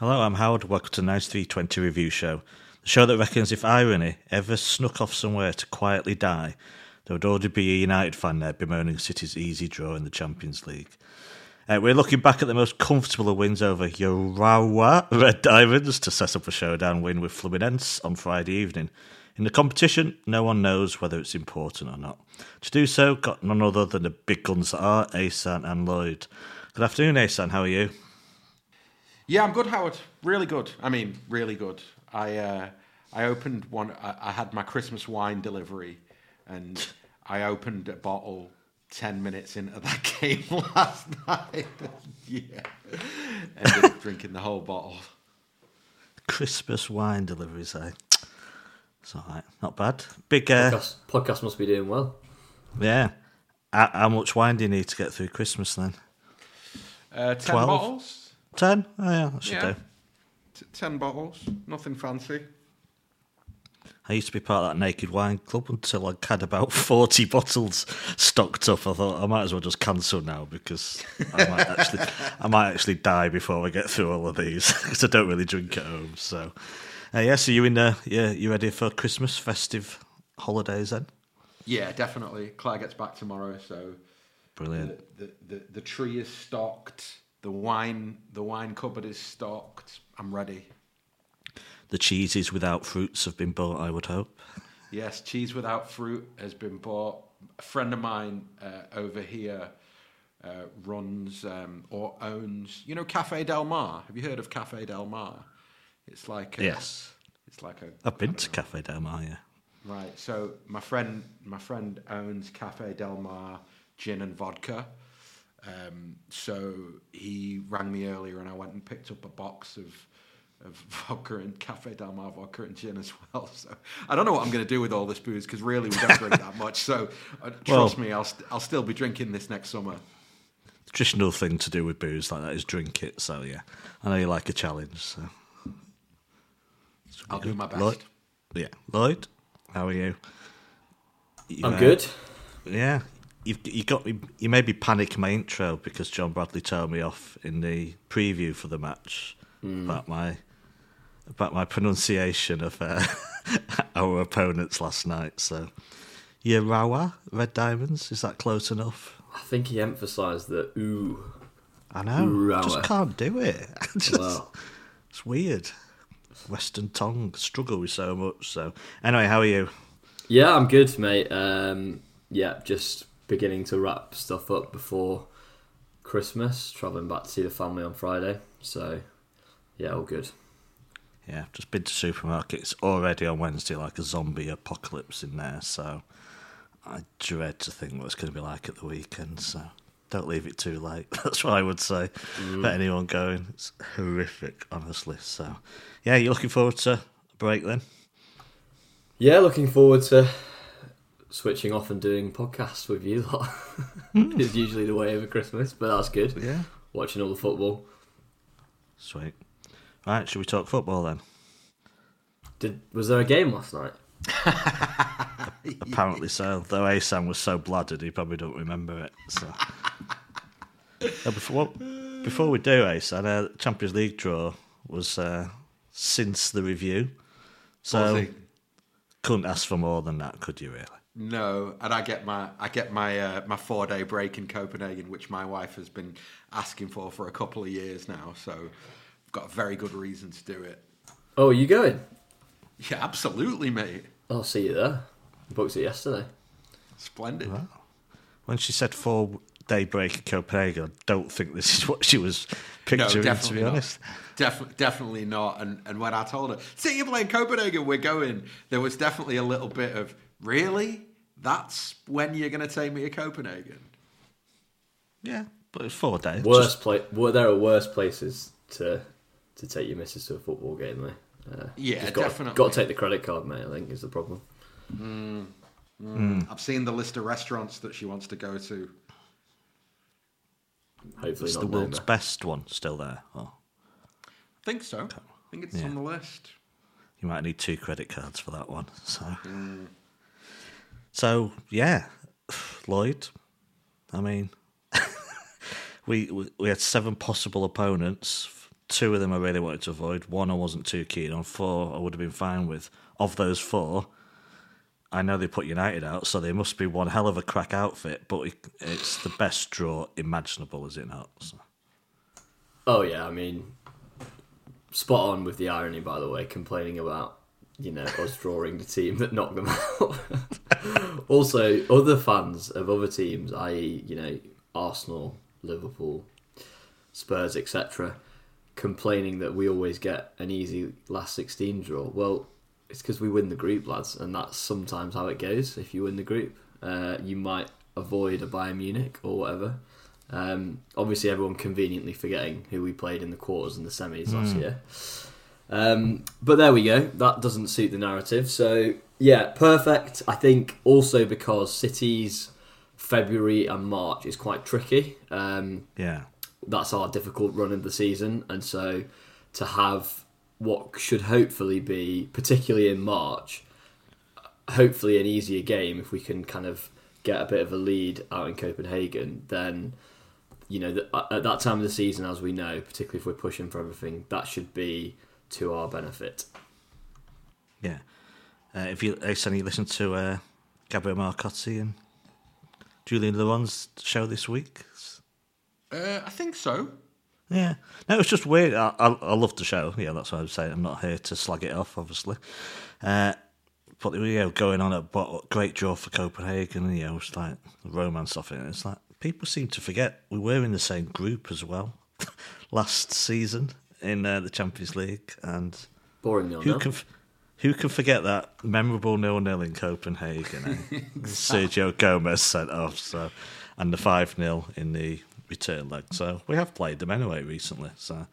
Hello, I'm Howard. Welcome to the 9320 Review Show. The show that reckons if irony ever snuck off somewhere to quietly die, there would already be a United fan there bemoaning City's easy draw in the Champions League. Uh, we're looking back at the most comfortable of wins over Urawa Red Diamonds to set up a showdown win with Fluminense on Friday evening. In the competition, no one knows whether it's important or not. To do so, got none other than the big guns that are Ahsan and Lloyd. Good afternoon, Ahsan. How are you? Yeah, I'm good, Howard. Really good. I mean, really good. I uh, I opened one. I, I had my Christmas wine delivery, and I opened a bottle ten minutes into that game last night. yeah, ended up drinking the whole bottle. Christmas wine deliveries, eh? It's all right. Not bad. Big, uh, Podcast, podcast must be doing well. yeah. How, how much wine do you need to get through Christmas then? Uh, ten 12? bottles. Ten? Oh, yeah, that should Yeah. do. T- ten bottles. Nothing fancy. I used to be part of that naked wine club until I had about 40 bottles stocked up. I thought I might as well just cancel now because I might actually, I might actually die before I get through all of these because I don't really drink at home. So, uh, yeah, so you in there? Yeah, you ready for Christmas festive holidays then? Yeah, definitely. Claire gets back tomorrow, so Brilliant. the, the, the, the tree is stocked. The wine the wine cupboard is stocked. I'm ready. The cheeses without fruits have been bought, I would hope. Yes, cheese without fruit has been bought. A friend of mine uh, over here uh, runs um, or owns, you know, Cafe Del Mar. Have you heard of Cafe Del Mar? It's like a, Yes. it's like a. I've been to Cafe Del Mar, yeah. Right. So my friend, my friend owns Cafe Del Mar gin and vodka. Um, so he rang me earlier, and I went and picked up a box of of vodka and Cafe Del Mar vodka and gin as well. So I don't know what I'm going to do with all this booze because really we don't drink that much. So uh, trust Well- me, I'll st- I'll still be drinking this next summer. Traditional thing to do with booze like that is drink it. So, yeah. I know you like a challenge, so. I'll do my best. Lloyd? Yeah. Lloyd, how are you? You, I'm uh, good. Yeah, you've you got me. You made me panic my intro because John Bradley told me off in the preview for the match about my about my pronunciation of uh, our opponents last night. So, Urawa Red Diamonds is that close enough? I think he emphasised the ooh. I know, Urawa. just can't do it. Just- Well, It's weird. Western tongue struggle with so much. So, anyway, how are you? yeah, I'm good, mate. Um, yeah, just beginning to wrap stuff up before Christmas. Travelling back to see the family on Friday. So, yeah, all good. Yeah, just been to supermarkets already on Wednesday, like a zombie apocalypse in there. So I dread to think what it's going to be like at the weekend. So don't leave it too late. That's what I would say mm. for anyone going. It's horrific, honestly. So yeah, you're looking forward to a break then? Yeah, looking forward to switching off and doing podcasts with you lot. is usually the way over Christmas, but that's good. Yeah, Watching all the football. sweet. Right, should we talk football then? Did was there a game last night? Apparently so. Though Ahsan was so blooded, he probably don't remember it. So before before we do Ahsan, uh, Champions League draw was uh, since the review. So couldn't ask for more than that, could you? Really? No, and I get my I get my uh, my four day break in Copenhagen, which my wife has been asking for for a couple of years now. So I've got a very good reason to do it. Oh, are you going? Yeah, absolutely, mate. I'll see you there. I Booked it yesterday. Splendid. When she said four day break in Copenhagen, I don't think this is what she was picturing. to be not. honest, Def- definitely not. And and when I told her, "See you playing Copenhagen, we're going," there was definitely a little bit of, "Really? That's when you're going to take me to Copenhagen?" yeah, but it's four days. Worst Just- place. Well, there are worse places to to take your missus to a football game, though. Uh, Yeah, just gotta, definitely. Got to take the credit card, mate. I think is the problem. Mm, mm. Mm. I've seen the list of restaurants that she wants to go to. Hopefully is not. the world's Noma. best one still there? Oh, I think so. I think it's Yeah. on the list. you might need two credit cards for that one. So, so yeah, Lloyd. I mean, we we had seven possible opponents two of them I really wanted to avoid. One I wasn't too keen on. Four I would have been fine with. Of those four, I know they put United out, so they must be one hell of a crack outfit. But it's the best draw imaginable, is it not? So, Oh yeah, I mean, spot on with the irony. By the way, complaining about you know us drawing the team that knocked them out. also, other fans of other teams, i.e., you know Arsenal, Liverpool, Spurs, etc., complaining that we always get an easy last sixteen draw. Well, it's because we win the group, lads, and that's sometimes how it goes. If you win the group, uh, you might avoid a Bayern Munich or whatever. Um, obviously, everyone conveniently forgetting who we played in the quarters and the semis last year. Um, but there we go. That doesn't suit the narrative. So yeah, perfect. I think also because City's February and March is quite tricky. Um, yeah. that's our difficult run of the season, and so to have what should hopefully be, particularly in March, hopefully an easier game if we can kind of get a bit of a lead out in Copenhagen, then you know at that time of the season, as we know, particularly if we're pushing for everything, that should be to our benefit. Yeah. Uh, if you, Ace, you listened to uh, Gabriel Marcotti and Julien Laurens's show this week? Uh, I think so. Yeah. No, it's just weird. I, I, I love the show. Yeah, that's what I'm saying. I'm not here to slag it off, obviously. Uh, but you know, going on a great draw for Copenhagen, you know, it's like romance of it. It's like people seem to forget we were in the same group as well last season in uh, the Champions League, and Boring nil who can who can forget that memorable nil nil in Copenhagen? Eh? Sergio Gomez sent off, so and the five 0 in the return leg. So we have played them anyway recently. So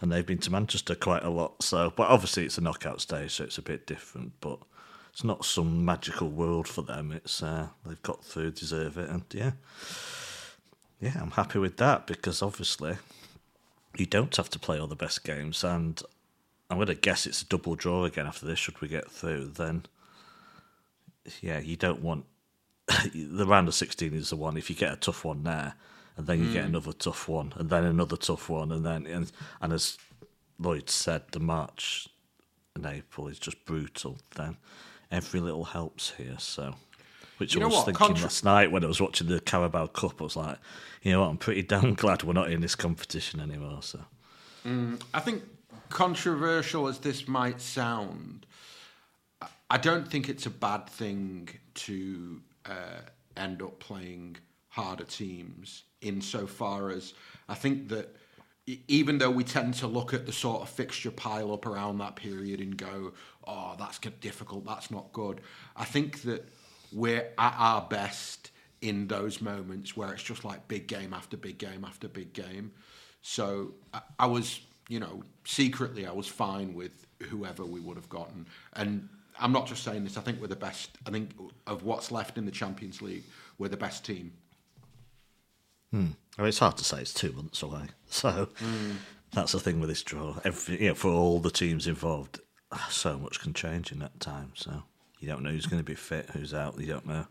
and they've been to Manchester quite a lot. So, but obviously it's a knockout stage, so it's a bit different. But it's not some magical world for them. It's uh, they've got through, deserve it, and yeah, yeah, I'm happy with that because obviously you don't have to play all the best games, and I'm going to guess it's a double draw again after this. Should we get through, then yeah, you don't want the round of 16 is the one. If you get a tough one there, and then you get hmm. another tough one, and then another tough one, and then and, and as Lloyd said, the March and April is just brutal. Then every little helps here. So, which You I was what? thinking Contra- last night when I was watching the Carabao Cup. I was like, you know what? I'm pretty damn glad we're not in this competition anymore. So. I think controversial as this might sound, I- don't think it's a bad thing to uh, end up playing harder teams insofar as I think that even though we tend to look at the sort of fixture pile up around that period and go, oh, that's difficult, that's not good, I think that we're at our best in those moments where it's just like big game after big game after big game. So I, I was, you know, secretly I was fine with whoever we would have gotten. And I'm not just saying this. I think we're the best. I think of what's left in the Champions League, we're the best team. Hmm. I mean, it's hard to say. It's two months away, so that's the thing with this draw. Every, you know, for all the teams involved, ah, so much can change in that time. So you don't know who's going to be fit, who's out. You don't know.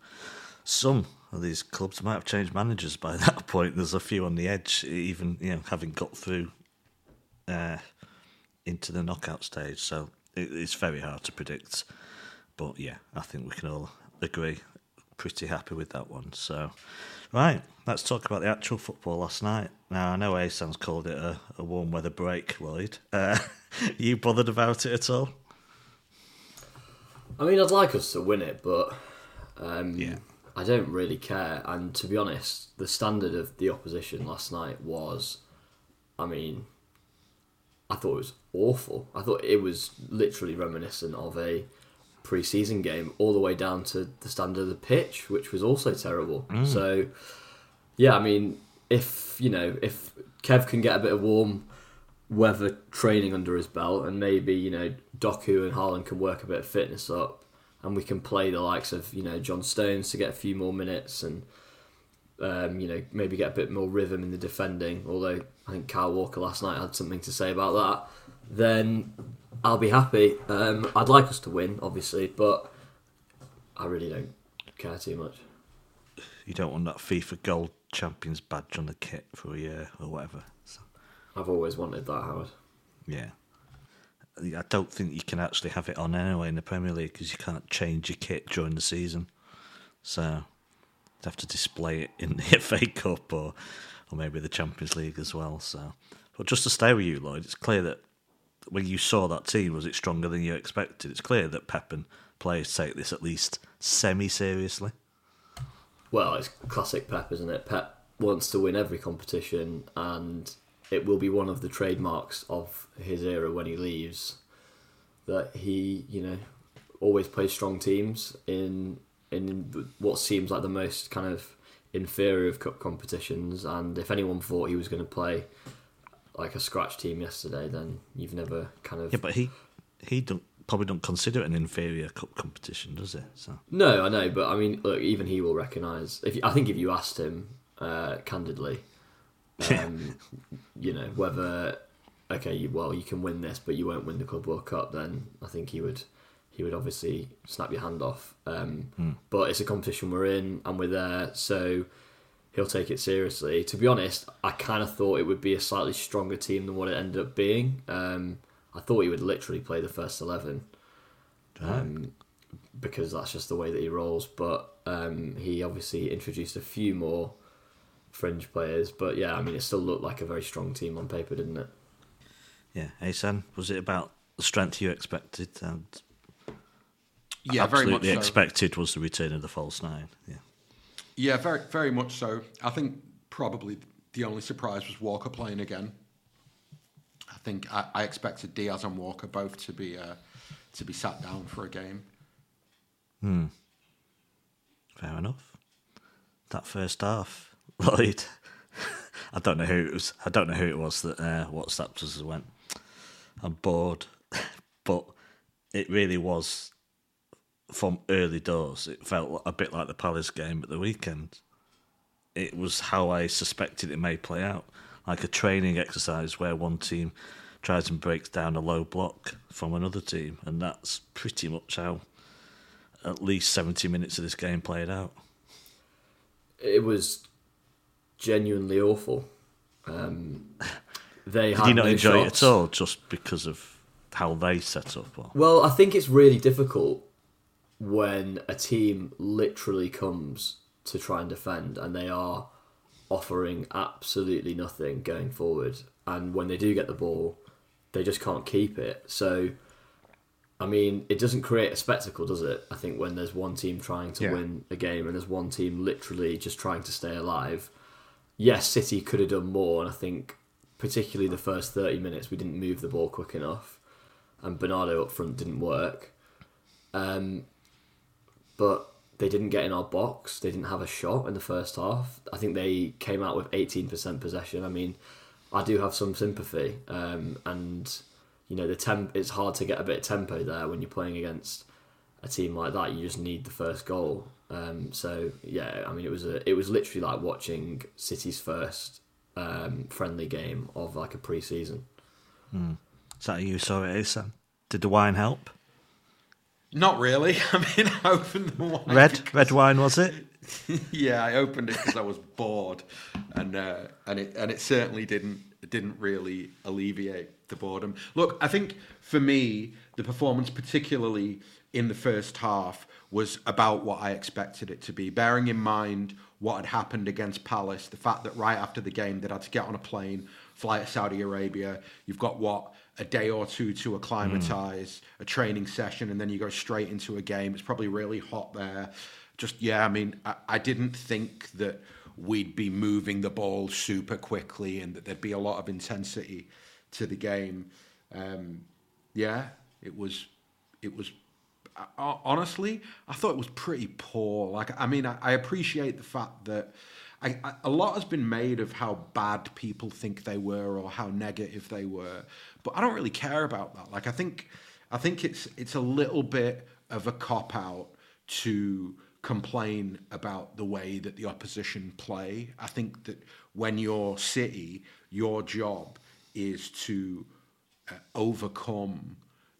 Some of these clubs might have changed managers by that point. There's a few on the edge, even you know, having got through uh, into the knockout stage. So it, it's very hard to predict. But yeah, I think we can all agree. Pretty happy with that one. So, right, let's talk about the actual football last night. Now, I know Ahsan's called it a, a warm weather break, Lloyd. Uh, you bothered about it at all? I mean, I'd like us to win it, but um, Yeah. I don't really care. And to be honest, the standard of the opposition last night was, I mean, I thought it was awful. I thought it was literally reminiscent of a pre-season game, all the way down to the standard of the pitch, which was also terrible. So, yeah, I mean, if you know, if Kev can get a bit of warm weather training under his belt, and maybe you know Doku and Haaland can work a bit of fitness up, and we can play the likes of you know John Stones to get a few more minutes, and um, you know maybe get a bit more rhythm in the defending. Although I think Kyle Walker last night had something to say about that. Then I'll be happy. Um, I'd like us to win, obviously, but I really don't care too much. You don't want that FIFA Gold Champions badge on the kit for a year or whatever. So, I've always wanted that, Howard. Yeah. I don't think you can actually have it on anyway in the Premier League because you can't change your kit during the season. So you'd have to display it in the FA Cup or, or maybe the Champions League as well. So, but just to stay with you, Lloyd, it's clear that when you saw that team, was it stronger than you expected? It's clear that Pep and players take this at least semi seriously. Well, it's classic Pep, isn't it? Pep wants to win every competition, and it will be one of the trademarks of his era when he leaves that he, you know, always plays strong teams in in what seems like the most kind of inferior of cup competitions. And if anyone thought he was going to play like a scratch team yesterday, then you've never kind of yeah. But he he don't probably don't consider it an inferior cup competition, does it? So no, I know, but I mean, look, even he will recognise. If I think if you asked him uh, candidly, um, you know whether okay, well, you can win this, but you won't win the Club World Cup, then I think he would he would obviously snap your hand off. Um, mm. But it's a competition we're in and we're there, so he'll take it seriously. To be honest, I kind of thought it would be a slightly stronger team than what it ended up being. Um, I thought he would literally play the first eleven, um, because that's just the way that he rolls. But um, he obviously introduced a few more fringe players. But yeah, I mean, it still looked like a very strong team on paper, didn't it? Yeah, Ahsan, was it about the strength you expected? And yeah, absolutely very much so. expected was the return of the false nine. Yeah, yeah, very very much so. I think probably the only surprise was Walker playing again. I think I, I expected Dias and Walker both to be uh, to be sat down for a game. Hmm. Fair enough. That first half, Lloyd. I don't know who it was. I don't know who it was that uh, WhatsApped us and went. I'm bored, but it really was from early doors. It felt a bit like the Palace game at the weekend. It was how I suspected it may play out, like a training exercise where one team tries and breaks down a low block from another team, and that's pretty much how at least 70 minutes of this game played out. It was genuinely awful. Um, they did you not no enjoy shots. it at all, just because of how they set up? Or? Well, I think it's really difficult when a team literally comes to try and defend and they are offering absolutely nothing going forward. And when they do get the ball, they just can't keep it. So, I mean, it doesn't create a spectacle, does it? I think when there's one team trying to Yeah. win a game and there's one team literally just trying to stay alive. Yes, City could have done more, and I think particularly the first 30 minutes we didn't move the ball quick enough, and Bernardo up front didn't work. Um, but they didn't get in our box. They didn't have a shot in the first half. I think they came out with 18% possession. I mean, I do have some sympathy, um, and you know the temp. It's hard to get a bit of tempo there when you're playing against a team like that. You just need the first goal. Um, so yeah, I mean, it was a, it was literally like watching City's first um, friendly game of like a pre-season. Is that how you saw it, Ahsan? Did the wine help? Not really. I mean, I opened the wine. Red, because- red wine was it? yeah, I opened it because I was bored, and uh, and it and it certainly didn't didn't really alleviate the boredom. Look, I think for me, the performance, particularly in the first half, was about what I expected it to be. Bearing in mind what had happened against Palace, the fact that right after the game they had to get on a plane, fly to Saudi Arabia. You've got what a day or two to acclimatise, a training session, and then you go straight into a game. It's probably really hot there. Just yeah, I mean, I, I didn't think that we'd be moving the ball super quickly and that there'd be a lot of intensity to the game. Um, yeah, it was, it was. Honestly, I thought it was pretty poor. Like, I mean, I, I appreciate the fact that I, I, a lot has been made of how bad people think they were or how negative they were, but I don't really care about that. Like, I think, I think it's it's a little bit of a cop out to complain about the way that the opposition play. I think that when you're City, your job is to uh, overcome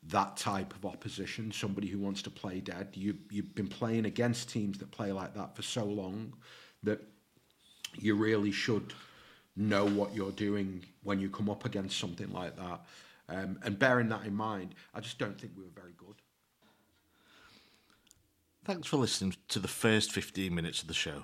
that type of opposition, somebody who wants to play dead. You, you've been playing against teams that play like that for so long that you really should know what you're doing when you come up against something like that. Um, and bearing that in mind, I just don't think we were very good. Thanks for listening to the first 15 minutes of the show.